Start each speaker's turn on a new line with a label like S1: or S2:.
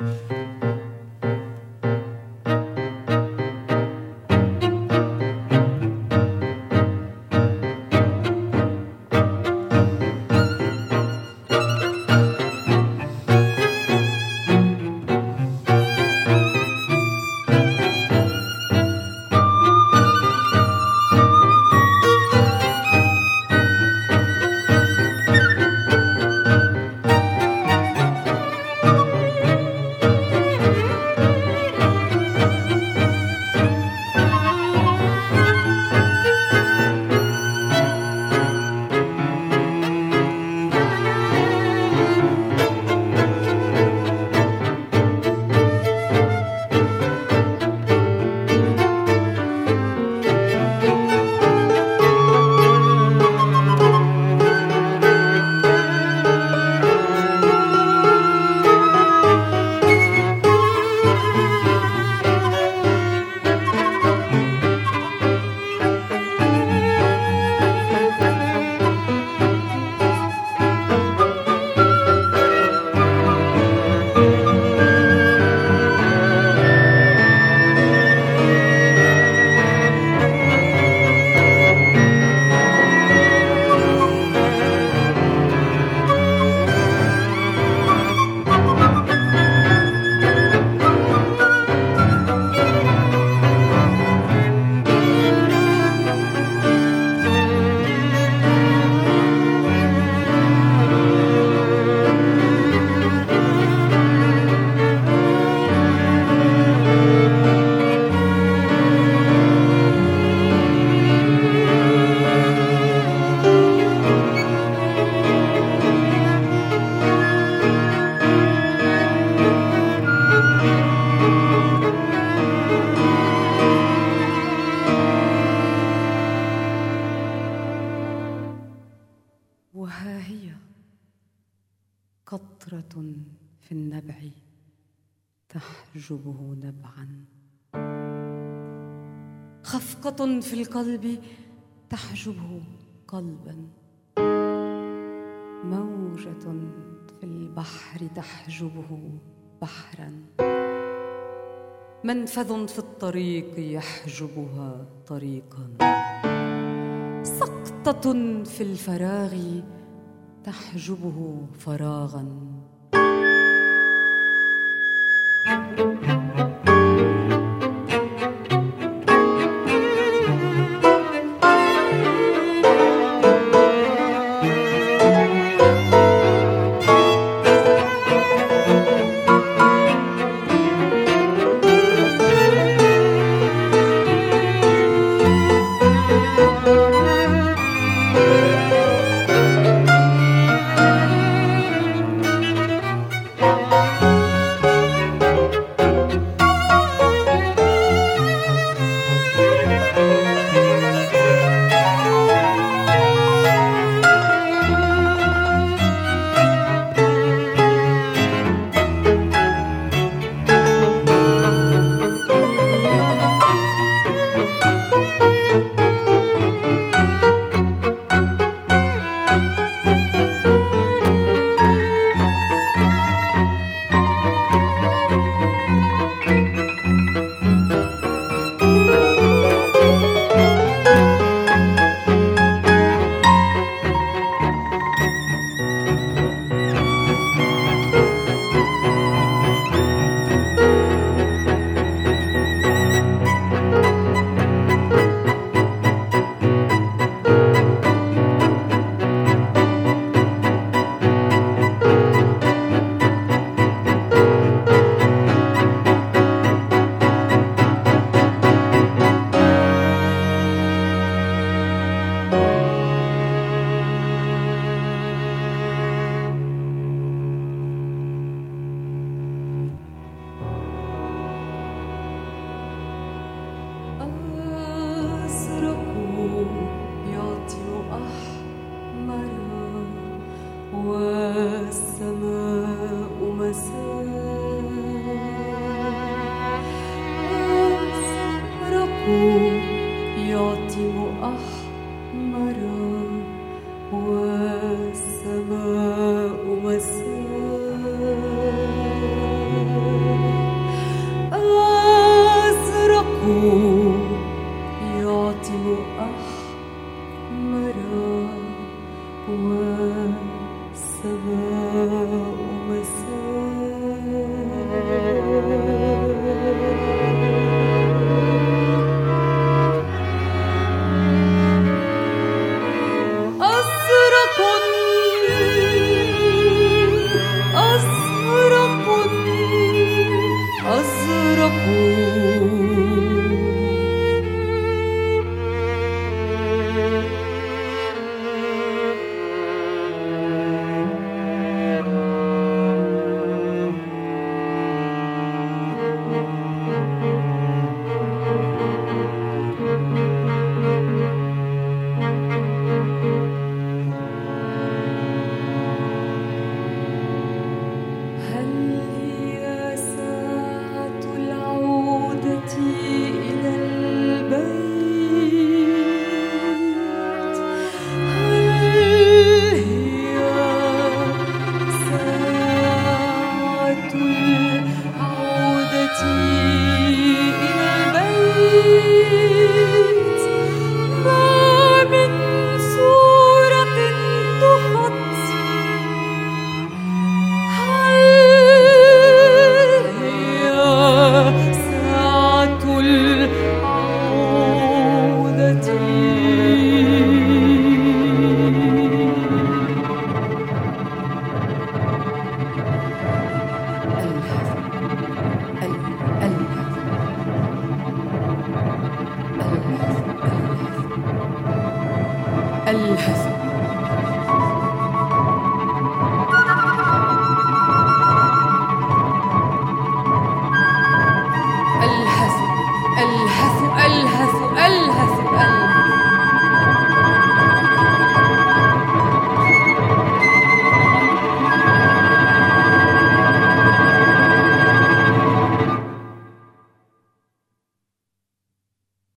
S1: Mm-hmm. تحجبه نبعا. خفقة في القلب تحجبه قلبا. موجة في البحر تحجبه بحرا. منفذ في الطريق يحجبها طريقا. سقطة في الفراغ تحجبه فراغا. thank you السماء مساء 很远。الحزن.